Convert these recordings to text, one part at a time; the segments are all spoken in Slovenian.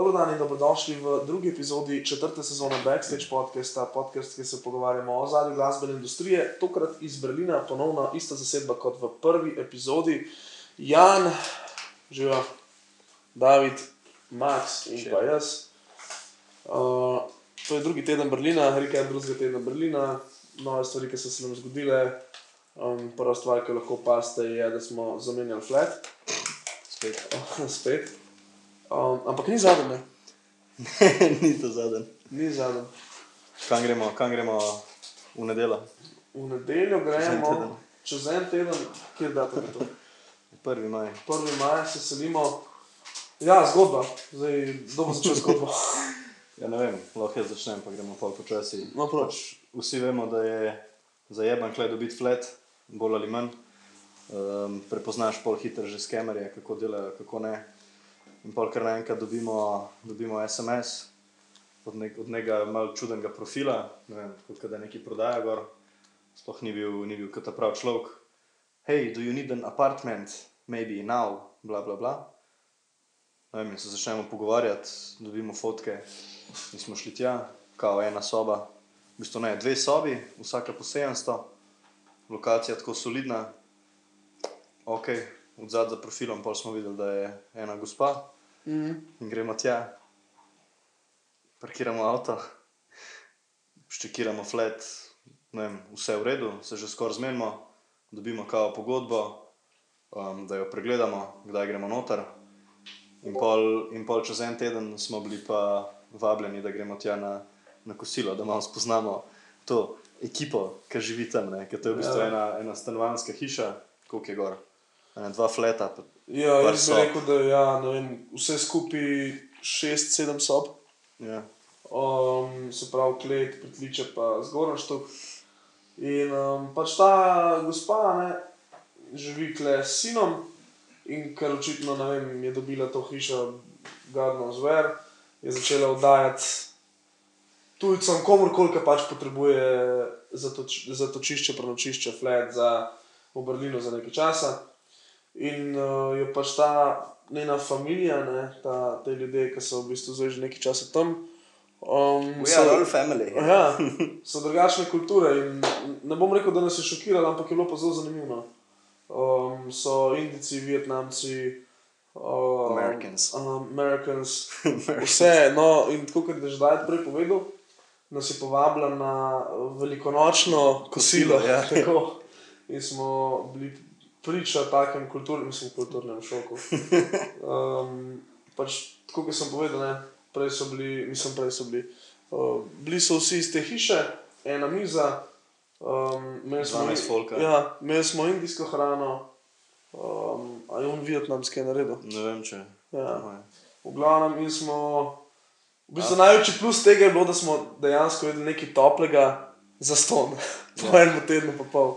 Dobro dan in dobrodošli v drugi epizodi četrte sezone Backstage podcasta, podcast, ki se pogovarjamo o zadnji glasbene industrije, tokrat iz Berlina, ponovno ista zasedba kot v prvi epizodi. Jan, živa, David, Max in pa jaz. Uh, to je drugi teden Berlina, rekaj drugega tedna Berlina, nove stvari, ki so se nam zgodile. Um, prva stvar, ki lahko opaste, je, da smo zamenjali flat. Spet. Spet. Um, ampak ni zadnji, ni to zadnji. ni zadnji. Kam gremo, kam gremo v nedeljo? V nedeljo gremo čez en teden, kjer da to. 1. maj. 1. maj se selimo. Ja, zgodba, zdaj kdo bo začel zgodbo. Ja, ne vem, lahko jaz začnem, pa gremo pol počasi. No. Pač vsi vemo, da je zajeban klej dobiti flat, bolj ali manj. Um, prepoznaš pol hitro že skemerje, kako delajo, kako ne. In pol kar naenkrat dobimo, dobimo SMS od, nek, od nekega malce čudnega profila, ne vem, kot da nekaj prodaja gor. Sploh ni bil, ni bil kot ta prav človek. Hej, do you need an apartment, maybe now, bla bla bla. Ne vem, in se začnemo pogovarjati, dobimo fotke, in smo šli tja, kao ena soba, v bistvu ne, dve sobi, vsaka po 700, lokacija tako solidna, ok, od zadaj za profilom, pa smo videli, da je ena gospa Mhm. in gremo tja, parkiramo avto, ščekiramo flat, vem, vse v redu, se že skoraj zmenimo, dobimo kao pogodbo, um, da jo pregledamo, kdaj gremo noter. In pol, in pol čez en teden smo bili pa vabljeni, da gremo tja na, na kosilo, da malo spoznamo to ekipo, ki živi tam, ker to je v bistvu Ja. ena, ena stanovanska hiša, koliko je gor. Ena, dva fleta, Ja, jaz bi sob. rekel, da ja, ne vem, vse skupaj 6-7 sob, ja. um, se pravi klet, pritliče pa zgornji štok. In um, pač ta gospa ne, živi kle s sinom in ker očitno ne vem, je dobila to hišo Gardno zver, je začela oddajati tujcem, komorkoli, ki pač potrebuje zatoč, zatočišče, prenočišče, flat za v Berlinu za nekaj časa. In uh, je pač ta njena družina, ne, ta, te ljudje, ki so v bistvu zdaj že nekaj časa tam. Um, so- family. Ja, so drugačne kulture. In ne bom rekel, da nas je šokiralo, ampak je bilo pa zelo zanimivo. no. Um, so Indijci, Vietnamci, um, Americans. Um, Americans vse. No, in tako kot je že zdaj prej povedal, nas je povabila na velikonočno kosilo. Kosilo, ja. tako. In smo bili priča takem kulturnem, mislim, kulturnem šoku. Um, pač, tako kot sem povedal, ne, prej so bili, mislim, prej so bili. Uh, bili so vsi iz te hiše, ena miza, um, imeli smo 12 folka. Ja, imeli smo indijsko hrano, um, a je on vietnamski naredil. Ne vem, če. Ja. V glavnem, in smo. V bistvu največji plus tega je bilo, da smo dejansko jedli nekaj toplega za ston, po Ja. enem tednu, pa pol.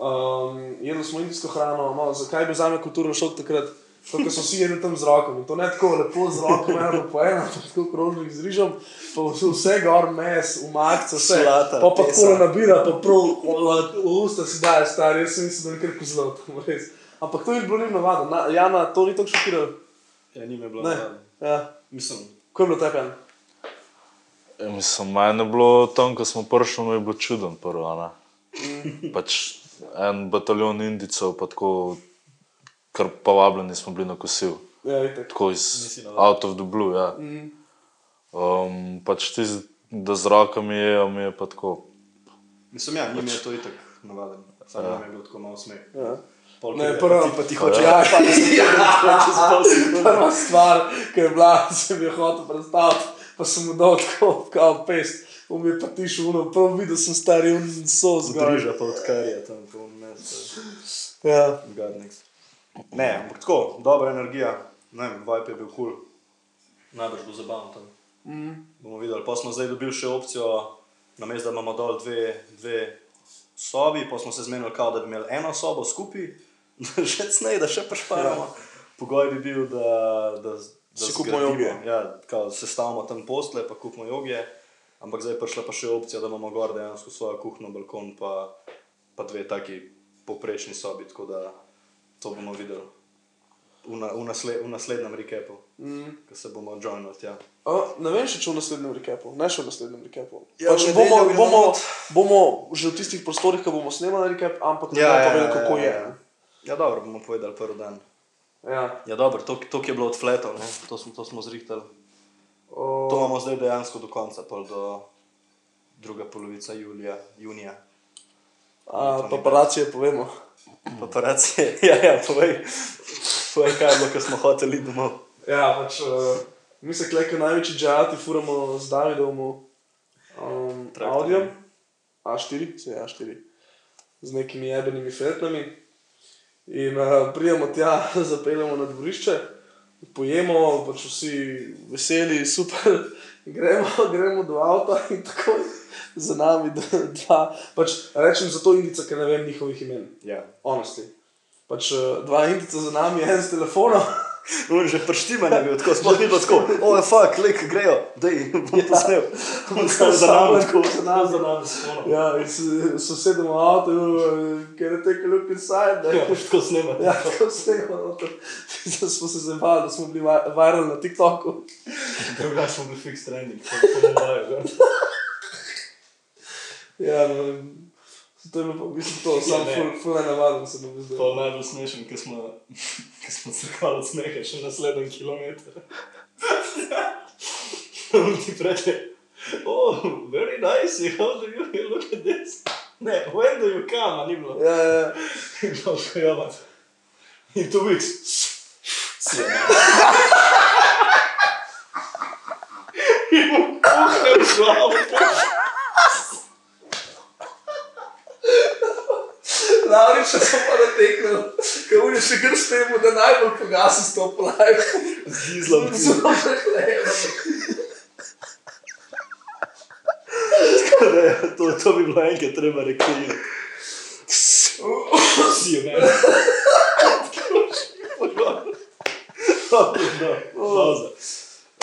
Um, jedli smo indijsko hrano, no, zakaj bi za me kulturno šok takrat? Ker so vsi jedli tam z roko in to ne tako lepo z roko, eno po eno, tako krožnik z rižom, pa vse, vse gor mes, umakce, vse. Slata, pa pa tako nabira, pa prav v- usta si daje, stari, jaz sem mislil, da je kar kozlo, res. Ampak to je bilo ni navadno, Na- Jana, to ni tako šokiralo. Ja, ni me bilo navadno. Ja. Mislim, Ko je bilo? Jan? Ja, mislim, meni je bilo tam, ko smo prišli, mi je bilo čuden prvo. ne. Pač en bataljon Indijcev, pa tako, kar pa vabljeni smo bili na kosil. Ja. Tako iz out of the blue. Ja. Mm. Um, pač ti, da z rokami jejo, mi je pa tako. mislim ja, njim je to itak navaden. Samo ja. je bilo tako malo smeh. Ja. Pol, Ne, je- prvo- ti pa ti Ja. hočeš. Ja, pa da se ja. Prva stvar, ki je bila, se mi je hotel predstaviti, pa sem mu dal tako, kao pest, um je pa tišel, uno, prav videl sem stari un so zgor. Zgoriža pa odkarja tam, to mesto. Ja. Gadnik. Ne, ampak tako, dobra energija, ne vem, vibe je bil kul. Cool. Najbrž bo zabavno tam. Mm. Bomo videli. Pa smo zdaj dobili še opcijo, namesto da imamo dol dve, dve sobi, pa smo se zmenili, kao, da bi imeli eno sobo skupaj, da še cnej, da še prešparamo. Pogoj bi bil, da, da, da Si kupimo joge. Ja, kao, sestavimo tam postle, pa kupimo joge. Ampak zdaj je prišla pa še opcija, da imamo gor dejansko svojo kuhno, balkon, pa, pa dve taki povprečni sobi, tako da to bomo videli. v, na, v, nasled, v naslednjem recapu, Mm. ko se bomo joinali tja. A, ne vem, če v naslednjem recapu, ne še v naslednjem recapu. Ja, pač bomo, bomo, not. bomo že v tistih prostorih, ki bomo snemali recap, ampak ne Ja, bomo ja, povedali, ja, kako ja, je. ja. Ja, dobro, bomo povedali prvi dan. Ja. Ja, dobro, to, to je bilo od fletov, ne? to, smo- to smo zrihtali. O, To imamo zdaj dejansko do konca, pol do druga polovica julija, junija. a, paparacije povemo. Operacije, ja, ja, povej, povej kaj je bilo, ko smo hoteli domov. Ja, pač uh, mi se kot največji džajati, furamo z Davidom um, audio, A4, se je A4, z nekimi jebenimi fretnami. In uh, prijemo tja, zapeljemo na dvorišče, pojemo, pač vsi veseli, super, gremo, gremo do avta in tako za nami d- dva. Pač rečem za to indica, ker ne vem njihovih imen, Ja. honestly. Pač uh, dva indica za nami, en s telefonom. On že prštima ne bil, tako sploh ni bilo tako, o, je fuk, lek, grejo, dej, bom posnel. On samo za nami, tako za nami. za nami spono. Ja, in se- so sedem v avtu, ker je take look inside. Ja, Ne? boš tako snemal. Ja, tako noter. Da smo se zabavali, da smo bili vi- viral na TikToku. Drugače smo bili fix trending, po po Mumbaju. Ja, no, to je bilo pa v bistvu to, sam ne. ful, ful nenavaden se mi zdaj. To je najbolj smešen, ker smo, ker smo kval od smeha še naslednji kilometr. On ti reče, oh, very nice, how do you look at this? Ne, when do you come, ni bilo. Ja, ja, ja. In to še javat. In two weeks. Si je. In mu kuhne v glavo. Lauriča so pa nateknili, ker on je še kar s tem, da najbolj pogasi s to plajvo. Z dizlom. Zelo prehlejeno. To, to bi bilo enkrat treba rekreirati. Si je meni.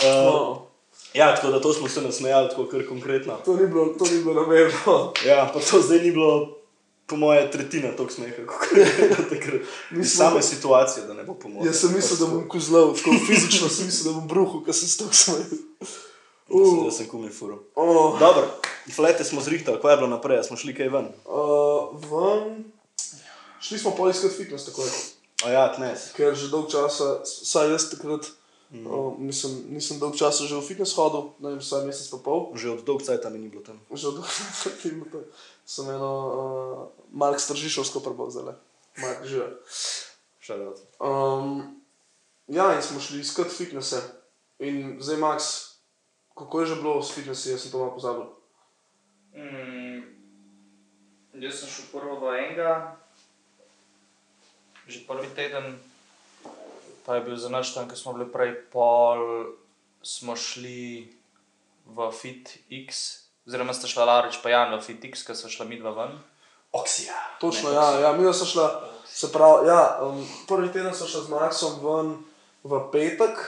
No, Ja, tako da to smo se nasmejali, tako kar konkretno. to ni bilo, to ni bilo namerno. Ja, pa to zdaj ni bilo, po moje, tretjina tog smeha, kot je takrat. Iz same situacije, da ne bo pomoč. Jaz sem mislil, da bom kozlov, tako fizično sem mislil, da bom bruhal, ker sem stok smejal. Uh. Jaz sem kumi furo. Oh, Dobro, flete smo zrihtali, kaj je bilo naprej, smo šli kaj ven. uh, ven, šli smo pa iskat fitness takoj, A ja, tnes. ker že dolg časa, saj jaz takrat, mm. uh, nisem, nisem dolg časa že v fitness hodil, ne vem, vsaj mesec pa pol. Že od dolg cajta mi ni bilo tam. Že od dolgo sem eno uh, Mark Stržišovsko prebal zdaj. Mark že. Šalat. Um, ja, in smo šli iskat fitnesse. In zdaj, Max, kako je že bilo s fitnessi, jaz sem to malo pozabil. Mm, jaz sem šel prvo do enega, že prvi teden, pa je bil za noč tam, ko smo bili prej, pol smo šli v FitX, oziroma sta šla Larič pa Jan v FitX, ker so šla midva ven. Oksija. Točno, ja, ja, mi smo šla, se pravi, ja, um, prvi teden smo šla z Maxom ven v petek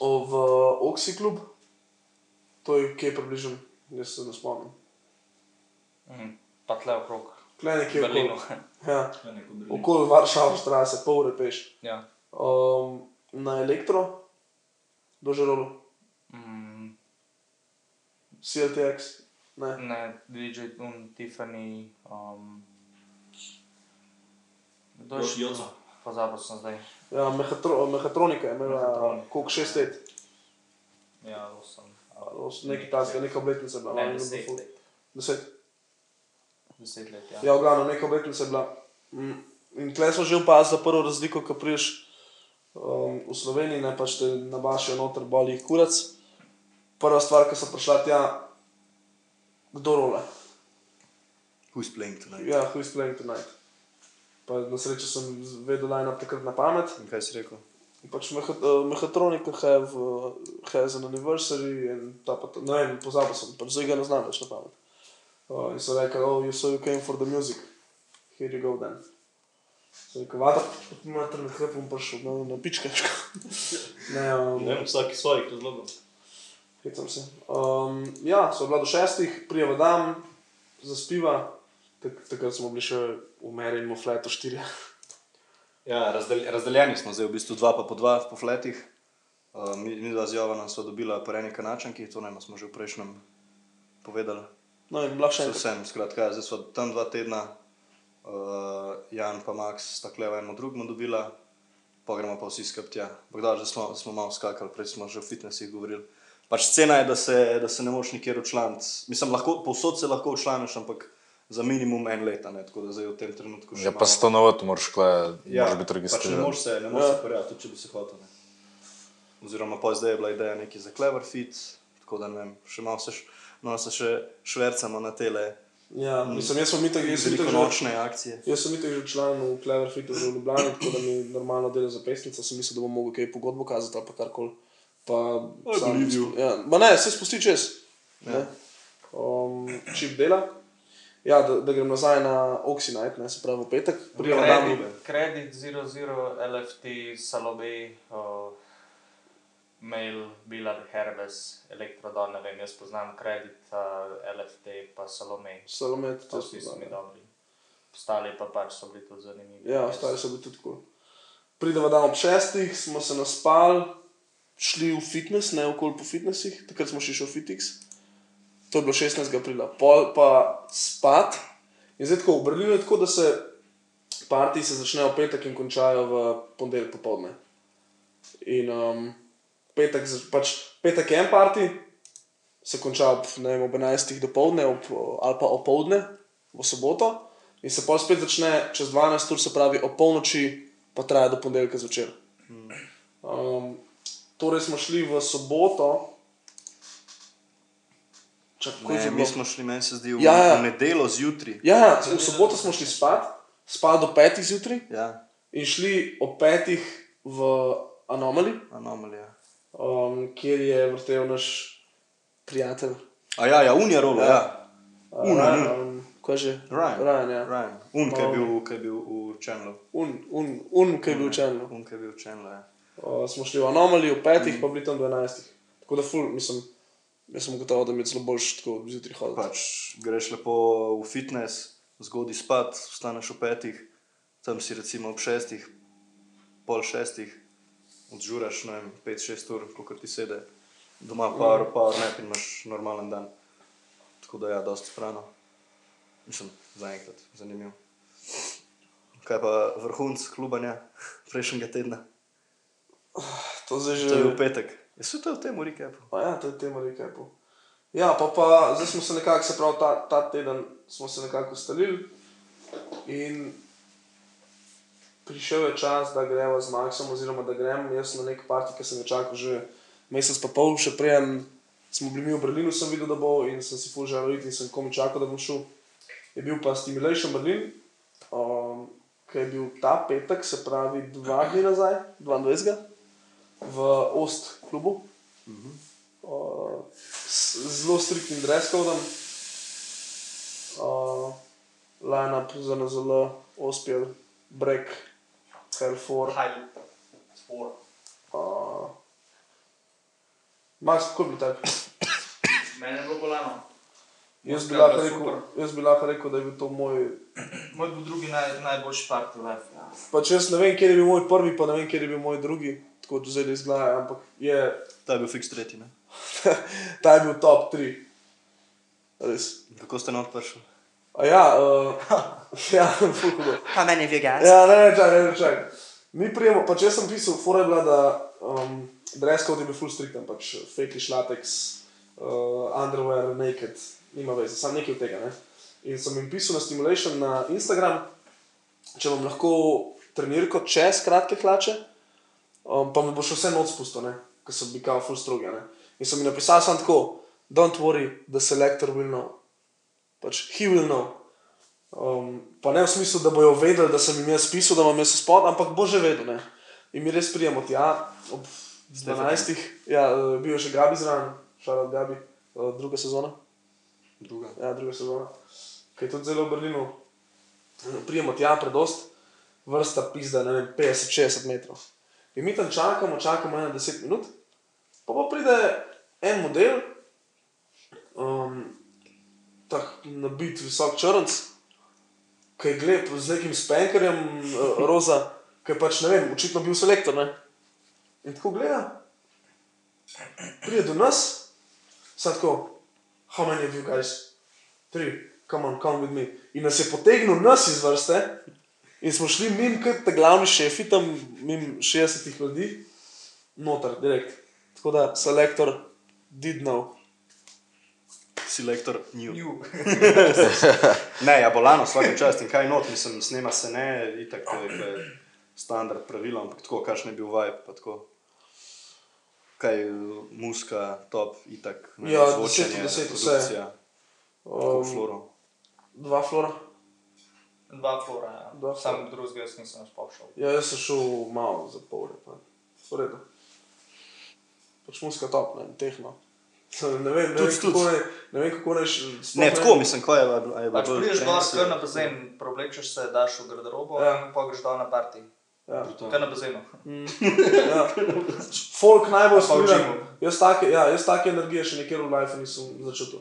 o, v Oxy klub, to je kje približno, jaz se ne spomnim. Mm, pa tle okrog Klej nekje Berlinu. okoli. Ja, okoli Varšava, strase, pol ure peš. ja. Um, na elektro, do žarolu, mm, CLTX, ne. ne, DJ Tun, Tiffany. Um, kdo je še? Joco. Pozabil sem zdaj. Ja, mehatro, mehatronika je imela koliko šest let, Ja, osem. nekaj tasga, neka obletnica je bila. Ne, deset let. Deset. Deset let, ja. Ja, v glavnem, neka obletnica je bila. Mm, In tle smo že opazili prvo razliko, ko priješ um, v Sloveniji, ne pač te nabašijo noter, boli jih kurac. Prva stvar, ki so prišla tja, kdo rola. Who's playing tonight? Ja, who is playing tonight. Pa na srečo sem vedel line takrat na pamet. In kaj si rekel? Pač meha, uh, mehatronika have, uh, has an anniversary in ta pa, to- ne vem, pozabil sem, pač zdaj ga ne znam več na pamet. Uh, in so rekli, oh, you, so you came for the music. Here you go then. So rekel, vada, mater na hreb bom prišel, na, na pičke. ne, um, Ne vsak iz svojih razlogov. Hecam se. Um, ja, so bila do šestih, prijeva dan, zaspiva. Tak, takrat smo bili še v Meri in v Fletu štiri. Ja, razdel, razdeljeni smo zdaj, v bistvu dva pa po dva po fletih. Uh, mi, mi dva z Jovanom sva dobila pareni kanačanki, to ne smo že v prejšnjem povedali. No, in bila še vsem, skratka, zdaj smo tam dva tedna, uh, Jan pa Max sta kleva eno drugmo dobila, pa gremo pa vsi skup tja. Da, že smo, smo malo skakali, prej smo že o fitnesih govorili. Pač scena je, da se, da se ne moš nikjer učlaniti. Mislim, lahko, povsod se lahko učlaniš, ampak za minimum en let, a ne, tako da zdaj v tem trenutku še Ja, pa stanovati moraš, kle, ja, moraš biti pač ne registriran. moreš se, ne moreš Ja. se prijaviti, tudi če bi se hotel. Ne. Oziroma, pa zdaj je bila ideja nekaj za Clever Fit, tako da ne vem, še malo se, š- no, se še švercamo na tele Ja, mislim, jaz sem itak, jaz sem itak že, velikonočne akcije. jaz sem itak že član v Clever Fitu v Ljubljani, tako da mi normalno dela za pesnico, sem mislil, da bom mogel kaj pogodbo kazati ali pa karkoli. Pa sam-. Ja, ma ne, se spusti čez. Ja. Ja. Um, čip dela. Ja, da, da grem nazaj na Oxinite, ne, se pravi v petek. Dan. Kredit, kredit 00, LFT, Salome, uh, Mail, Bilal, Herbes, Elektrodon, ne vem, jaz poznam kredit, uh, LFT, pa Salome. Salomet, To to vsi so mi dobri. Ostali pa pač so bili tudi zanimivi. Ja, ostali so bili tudi tako. Prideva dan ob šestih, smo se naspali, šli v fitness, ne okoli po fitnessih, takrat smo šli še v Fitix. To je bilo 16. aprila, pol pa spat. In zdaj tako, v Berlinu je tako, da se partiji se začnejo v petek in končajo v ponedeljek popovdne. In um, petek, pač petek je en parti, se konča ob, ne vem, ob 11. dopoledne ob, ali pa opoldne v soboto, in se pa spet začne čez 12 ur, se pravi ob polnoči, pa traja do ponedeljka zvečer. Um, torej smo šli v soboto. Čak, Ne, mi smo šli, meni se zdi, v, Ja, ja. nedeljo zjutraj. Ja, ja, v soboto smo šli spat, spali do petih zjutraj Ja, in šli ob petih v Anomaly, anomalija. Um, kjer je vrtel naš prijatelj. A ja, ja, un je rolo, ja. Uh, Ryan, um, kaj že? Ryan. Ryan, ja. Ryan. Un, ki je bil, je bil v Chandlu. Un, un, un ki je bil čelno. Un, ki je bil v Chandlu, ja. Uh, smo šli v Anomaly ob petih, mm. pa bili tam do enajstih. Tako da, ful, mislim, jaz sem gotovo, da mi je celo boljš tako zjutraj hoditi. Pač greš lepo v fitness, zgodaj spat, vstaneš ob petih, tam si recimo ob šestih, pol šestih, odžuraš, ne vem, pet, šest ur, koliko ti sede, doma power, power nap in imaš normalen dan. Tako da ja, dosti sprano. Mislim, zaenkrat, zanimivo. Kaj pa vrhunc klubanja prejšnjega tedna? To že To je bil petek. Je vse to v tem recapu? Pa ja, to je tema recapu. Ja, pa, pa zdaj smo se nekako, se pravi, ta, ta teden smo se nekako ustalili in prišel je čas, da gremo z Maxom, oziroma da grem jaz na nek parti, ki sem ga čakal že mesec pa pol, še preden smo bili mi v Berlinu, sem videl, da bo in sem si želel iti in sem komi čakal, da bom šel. Je bil pa Stimulation Berlin, um, ki je bil ta petek, se pravi dva dni nazaj, 22. v Ost klubu. Uh, s zelo striktnim dresscodom, uh, line-up za NZL, Ospel, Break, Hellfor. High sport. Uh, Max, kako bi tebi? Mene je bilo bolano. Jaz bi lahko rekel, jaz bi lahko rekel, da je bil to moj. Moj bil drugi naj, najboljši part v life. Ja. Pač jaz ne vem, kje je bil moj prvi, pa ne vem, kje je bil moj drugi, tako da zdaj ne izgleda, ampak je, Ta je bil fiks tretji, ne? ta je bil top 3. Res. Kako ste not prišli? Ja, uh, ja, ful hudo. How many of you guys? Ja, ne, ne, čakaj, ne, čakaj. Mi prijemo, pač jaz sem pisal, fora je bila, da um, dress code je bil full strikten, pač fakish latex, uh, underwear, naked, nima veze, sam nekaj od tega, ne. In sem jim pisal na Stimulation na Instagram, če bom lahko trenirko čez kratke hlače, um, pa me bo še vse noč spustil, ne, ker sem bil kao full strogi, ne. In sem jim napisal samo tako, don't worry, the selector will know. Pač he will know. Um, pa ne v smislu, da bojo vedeli, da sem jim jaz pisal, da imam jaz spod, ampak bo že vedel. Ne? In mi res prijemo tja, ob 12. Ja, eh, bil je še Gabi zraven, šala od Gabi, eh, druga sezona. Druga. Ja, druga sezona. Kaj je tudi zelo v Berlinu. Prijemo tja, predost, vrsta pizda, ne vem, 50-60 metrov. In mi tam čakamo, čakamo 10 minut, pa pa pride en model, um, tako nabit visok črnc, ki je gled z nekim spenkerjem uh, roza ki je pač, ne vem, očitno bil selektor. Ne? In tako gleda, pride do nas, sad tako, how many of you guys? Three, come on, come with me. In nas je potegnil nas iz vrste, in smo šli mimo, kot te glavni šefi, tam mimo 60 ljudi, noter, direkt. Tako da, selektor did know. Selektor new. Ju. Ne, ja, bolano, vsak čas in kaj not, mislim, snema se ne, itak to je standard pravilo, ampak tako, kakšen je bil vibe, pa tako. Kaj, muska, top, itak, ne, Ja, zvočenje, 10 od 10 vse. Um, floro. dva flora. Dva flora, ja. Dva flora. Sam drugega jaz nisem sploh šel. Ja, jaz sem šel malo za pol pa v redu. Pač muska top, ne, tehno. Ne vem, ne Tudi, kako ne, ne vem, kako neš. sploh Ne, tako, mislim, kaj je, bilo- Pač prideš trance, kar na bazen, preoblečeš se, daš v garderobo Ja. in pa greš dol na parti. Ja. Kar na bazenu. Ja. Folk najbolj gymu. Jaz take, ja, jaz take energije še nikjer v life nisem začutil.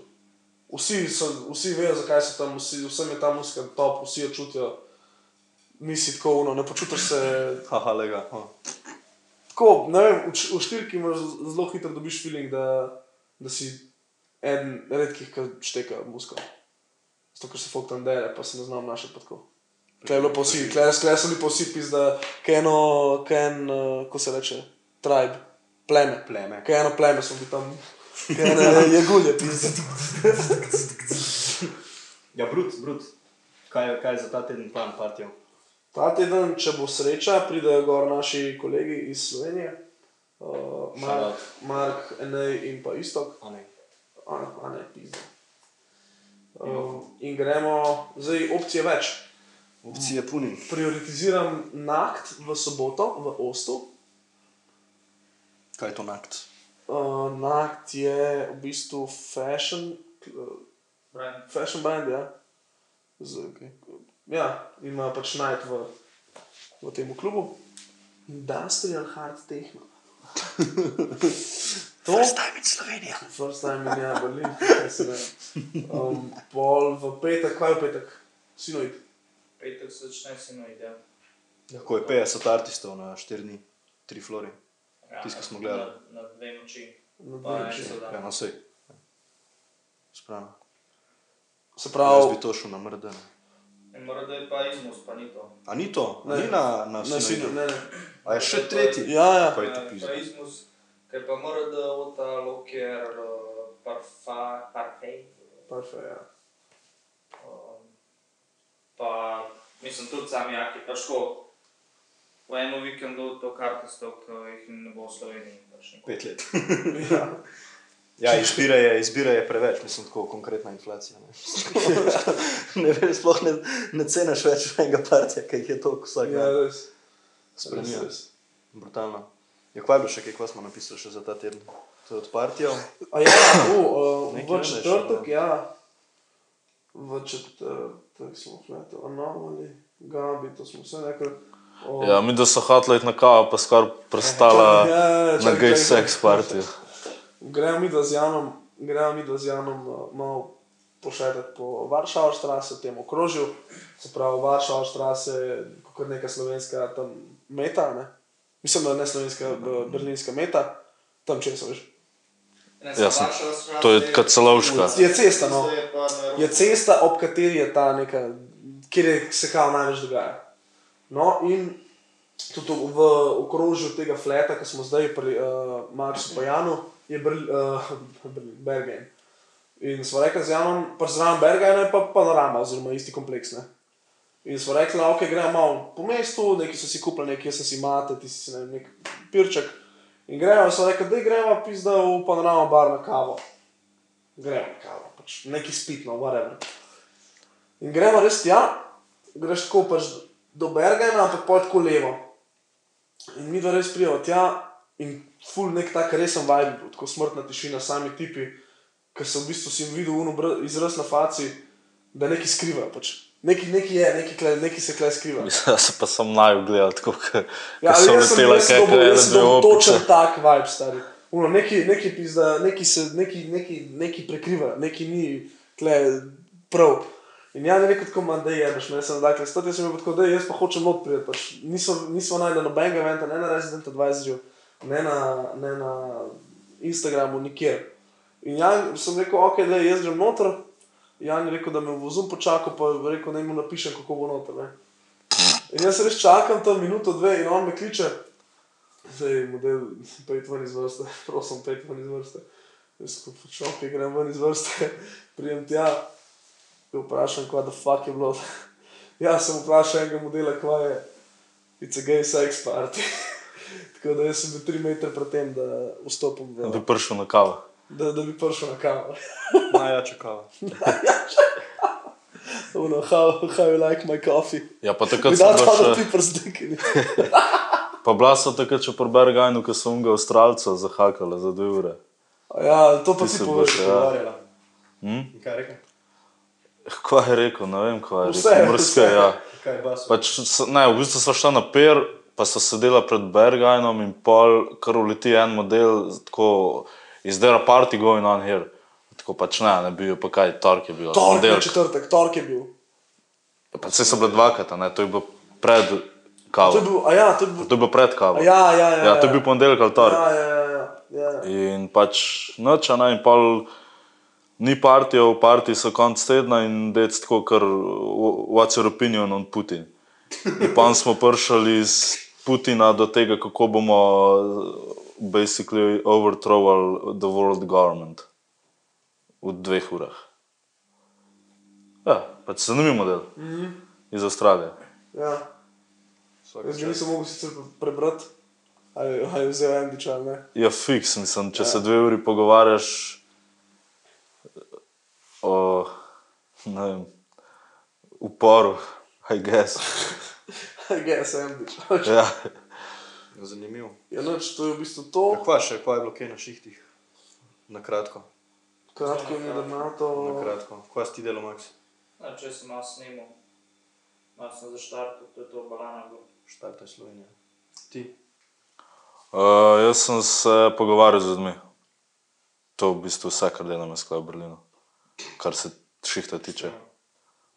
Vsi, so, vsi vejo, zakaj so tam, vsi, vsem je ta muska top, vsi jo čutijo. Nisi tako uno, ne počutiš se. Haha, lega. ha. Tako, ne vem, v, v štirki imaš zelo hitro dobiš feeling, da, da si eden redkih, ki šteka musko. Zato, ker se folk tam dere, pa se ne znam našati pa tako. Klej je bilo pa vsi, klej so bili pa vsi pis, da kaj eno, kaj en, uh, ko se reče, tribe, pleme. Pleme. Kaj eno pleme smo bili tam, kaj eno jegulje pis. Ja, brut, brut. Kaj, je- kaj je za ta teden plan partijo? Ta teden, če bo sreča, pridejo gor naši kolegi iz Slovenije. Uh, Mark. Mark, Enej in pa Istok. A ne. A ne, a ne, pizda. Um, in gremo, zdaj opcije več. Opcije puni. Prioritiziram nakt v soboto v Ostu. Kaj je to nakt? Uh, nakt je v bistvu fashion, uh, Brand. fashion brand, ja. Z, okay. Ja, ima pač najt v, v tem klubu. Industrial hard techno. to, time in Slovenija. First time in ja, Berlin, kaj se ne. Um, pol v petek, kaj v petek? Sinoid. Petek se začne sinoid, ja. Lahko je 50 artistov na 4 dni, 3 flori. ja ko smo na- gledali. Na, na dve noči. Na dve noči. Ja, no sej. Spravno. Se Jaz pravi, bi to šel na mrden. In mora da je pa izmus, pa ni to. A ni to? Ne. Ni na, na, na sinu, ne, ne. A je še tretji? Ja, ja. Pa je to Ja, pizda. Pa izmus, ker pa mora da ota loker, uh, parfa, parfej. Parfej, ja. Um, pa mislim tudi sami jaki, pač ko v enem vikendu to karto stok, jih ne bo v Sloveniji. Pet let. ja. Ja, izbira je, izbira je preveč, mislim, tako konkretna inflacija. Ne, ne vem, sploh ne, ne ceniš več enega partija, ki jih je toliko vsak Ja, dan. Spremlja. Res, res. Brutalno. Ja, kaj je bilo še, kaj kva smo napisali še za ta teden? To je od partijev. A ja, u, uh, v četrtek, ja. ja. V četrtek smo fleto, anomali, gabi, to smo vse nekaj. O, Ja, mi da so hoteli iti na kavo, pa skoraj prestala Ja, ja, ja, na gay čakaj. sex partijo. Gremo mi dva z Janom, gremo mi dva z Janom uh, malo pošetati po Varšavski strasi, tem okrožju. Se pravi, Varšavska strasi je kot neka slovenska tam meta, ne? Mislim, da ne slovenska, b- berlinska meta, tam če se veš. Ja, Varšava stran To je Kacelovška. Je cesta, no. je cesta, ob kateri je ta neka, kjer je se kao največ dogaja. No, in tudi v okrožju tega fleta, ki smo zdaj pri uh, Marsu Pajanu, je Berl, uh, Berlin, Bergen. In smo rekli Janom, pač zraven Bergena je pa panorama, oziroma isti kompleks. Ne? In smo rekli, ok, gremo malo po mestu, neki so si kupili, neki sem si mate, ti si ne, nek pirček. In gremo, in smo rekli, da gremo pizda v panorama bar na kavo. Gremo na kavo, pač neki spitno, whatever. In gremo res tja, greš tako pač do Bergena, ampak pol tako levo. In mi dva res prijemo tja in ful nek tak resen vibe, tako smrtna tišina, sami tipi, ker sem v bistvu si videl uno izraz na faci, da neki skrivajo. Pač. Neki, neki je, neki, kle, neki se kle skriva. Mislim, da se pa sem naj gledal, tako da Ja, so sem, letela ene jaz sem dve dobil točen tak vibe, stari. Uno, neki, neki pizda, neki se, neki, neki, neki prekriva, neki ni tle prav. In ja, ni rekel tako, man, da je, veš, ne, sem dakle, stoti sem bil pa tako, da jaz pa hočem not priti, pač nismo, najdel nobenega eventa, ne na Resident Advisorju, ne na, ne na Instagramu, nikjer. In ja, sem rekel, ok, da jaz grem noter, Jan je rekel, da me bo zum počakal, pa je rekel, da jim napišem, kako bo noter, ne. In jaz res čakam tam minuto, dve in on me kliče, zdaj, model, pejt ven iz vrste, prosim, pejt ven iz vrste. Jaz ko pač ok, grem ven iz vrste, prijem tja, ga vprašam, kva da fuck je bilo. Ja, sem vprašal enega modela, kva je, it's a gay sex party. Tako da sem bil tri metre pred tem, da vstopim Da v, bi prišel na kavo. da, da bi prišel na kavo. Najjača kava. Uno, how, how you like my coffee? Ja, pa takrat sem bil other še, people's dick. pa bila sem takrat še pri Bergajnu, ko sem ga Avstralca zahakala za dve ure. Ja, to pa Ti ti poveš. boš, ja. Hm? Kaj rekel? Kva je rekel, ne vem, kva je Vse, rekel. Mrske, vse. ja. Kaj? Pač, ne, v bistvu sva šla na per, pa sta sedela pred Bergajnom in pol, kar uleti en model, tako, is there a party going on here? Tako pač ne, ne bil, pa kaj, tork je bil. Torek je četrtek, torek je bil. Pa vse so bile dvakrat, ne, to je bilo pred To je kavo. bil, ja, to je bil. To je bilo pred kavo. a Ja, ja, ja. ja, to je bil ponedeljek ali torek. Ja, ja, ja, ja, ja. In pač noč, ne, in pol ni partijo, parti so konc tedna in dec tako, kar, what's your opinion on Putin? In pa smo prišli iz Putina do tega, kako bomo basically overthrowal the world government v dveh urah. Ja, pač zanimiv model mm -hmm. iz Avstralije. ja. Jaz ga nisem mogel sicer prebrati, ali, je vzel Andič ali ne. Ja, fiks, mislim, če ja. se dve uri pogovarjaš o, ne vem, uporu, I guess. Ges Andič. Ja. Zanimivo. Ja, noč, to je v bistvu to. Ja, kva še, kva je bilo kaj na šihtih? Na kratko. Kratko in jedrnato. Na kratko. Kva si ti delo, Max? Ja, če sem malo snimal, malo sem zaštartil, to je to balana bilo. Štarta je Slovenija. Ti? Uh, jaz sem se pogovarjal z ljudmi. To je v bistvu vse, kar delam v Berlinu, kar se šihta tiče.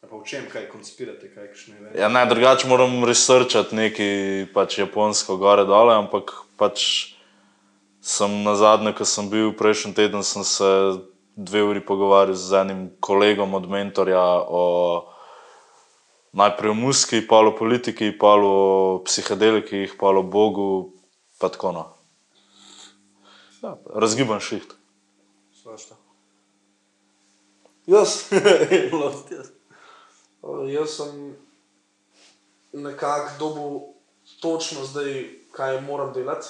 Ja, pa v čem, kaj konspirate, kaj kakšne evente? Ja, ne, drugače moram researchati nekaj pač japonsko gore dole, ampak pač sem na zadnje, ko sem bil prejšnji teden, sem se dve uri pogovarjal z enim kolegom od mentorja o najprej o muski, pa o politiki, pa o psihedelikih, pa o Bogu, pa tako no. Ja, razgiban šiht. Jaz. Jaz. Uh, jaz sem nekako dobil točno zdaj, kaj moram delati.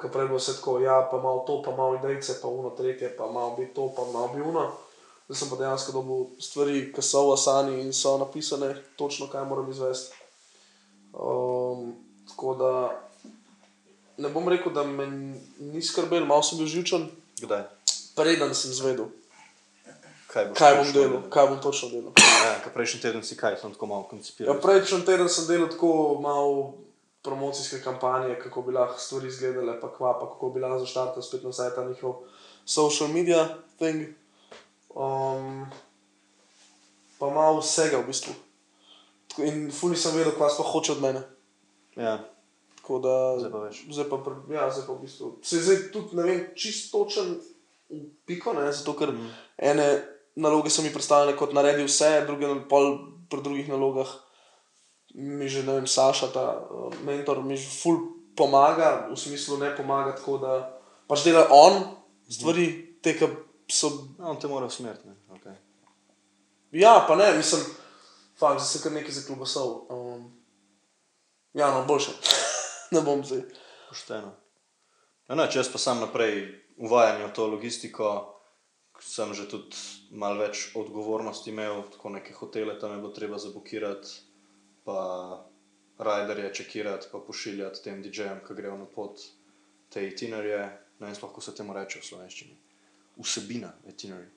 Ker prej bilo vse tako, ja, pa malo to, pa malo idejce, pa uno tretje, pa malo bi to, pa malo bi uno. Zdaj sem pa dejansko dobil stvari, ki so v Asani in so napisane, točno kaj moram izvesti. Um, tako da ne bom rekel, da me ni skrbel, malo sem bil živčen, Kdaj? preden sem zvedel, Kaj, kaj bom delal, kaj bom točno delal. Ja, prejšnji teden si kaj, sem tako malo Ja, koncipiral. prejšnji teden sem delal tako malo promocijske kampanje, kako bi lahko stvari izgledale, pa kva, pa kako bi lahko zaštartal spet nazaj ta njihov social media thing. Um, pa malo vsega v bistvu. Tako- In funi sem vedel, kva sploh hoče od mene. Ja, Tako da, Zdaj pa veš. Zdaj pa, ja, zdaj pa v bistvu. Se zdaj tudi ne vem, čist točen piko, ne? zato ker mm. ene naloge so mi predstavljene kot naredi vse, druge pol pri drugih nalogah mi že ne vem, Saša, ta uh, mentor, mi že ful pomaga, v smislu ne pomaga tako, da pač dela on stvari, te, ki so no, on te mora usmeriti. ne, Okay. Ja, pa ne, mislim, fakt, zdaj sem kar nekaj zaklubasal. Um, ja, no, boljše. ne bom zdaj. Pošteno. Ja, ne, če jaz pa sam naprej uvajam to logistiko, sem že tudi malo več odgovornosti imel, tako neke hotele tam je bilo treba zabukirati, pa rajderje čekirati, pa pošiljati tem DJ-jem, ki grejo na pot te itinerije. Ne vem, kako se temu reče v slovenščini. Vsebina itinerij.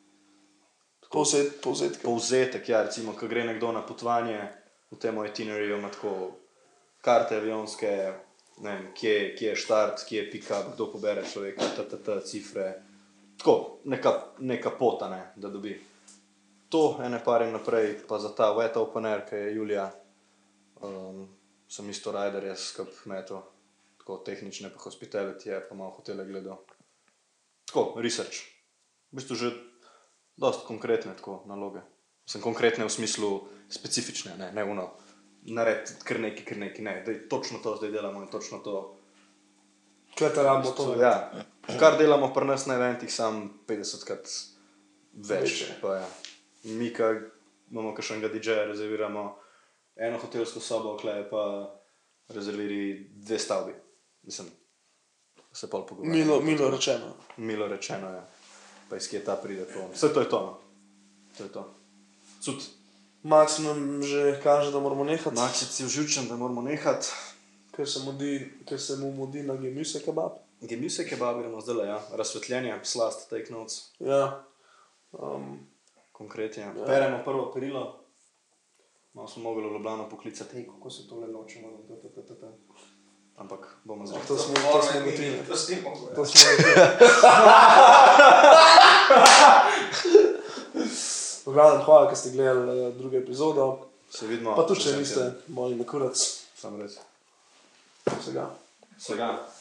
Povzet, povzetke. Povzetek, ja, recimo, ko gre nekdo na potovanje v tem itineriju, ima tako karte avionske, ne vem, kje, kje je štart, kje je pika, kdo pobere človeka, ta, ta, ta, cifre. Tako, neka, neka pota, ne, da dobi. to, ene parim naprej, pa za ta wet open air, ki je Julija, um, sem isto rider, jaz skup metal, tako tehnične, pa hospitality, je, pa malo hotele gledal. Tako, research. V bistvu že dosti konkretne tako naloge. Sem konkretne v smislu specifične, ne, ne uno. Narediti kar neki, kar neki, ne, da je točno to zdaj delamo in točno to. Klete rabimo to. Ja, kar delamo pri nas na eventih, sam 50 krat več. Večje. Pa, ja. Mi, ki imamo kakšnega DJ-ja, rezerviramo eno hotelsko sobo, klej pa rezerviri dve stavbi. Mislim, se pol pogovarjamo. Milo, milo rečeno. Milo rečeno je. Pa iz kje ta pride to. Vse to je to. No. To je to. Cud. Nam že kaže, da moramo nehati, Maksic je vžučen, da moramo nehati. ker se, mudi, ker se mu mudi na gemuse kebab. Gemise kebab gremo zdaj, ja. razsvetljenje, slast, take notes. Ja. Um, Konkretno. Ja. Ja. Peremo prvo perilo, malo smo mogli v Ljubljano poklicati, hej, kako se to le nočemo. ta, ta, ta, ta, ta. Ampak bomo zdaj. to smo, to smo gotovili. To smo gotovili. V glavnem, hvala, ker ste gledali uh, drugo epizodo. Se vidimo. Pa tudi, če niste, moj na kurac Samo reči. vsega. Vsega.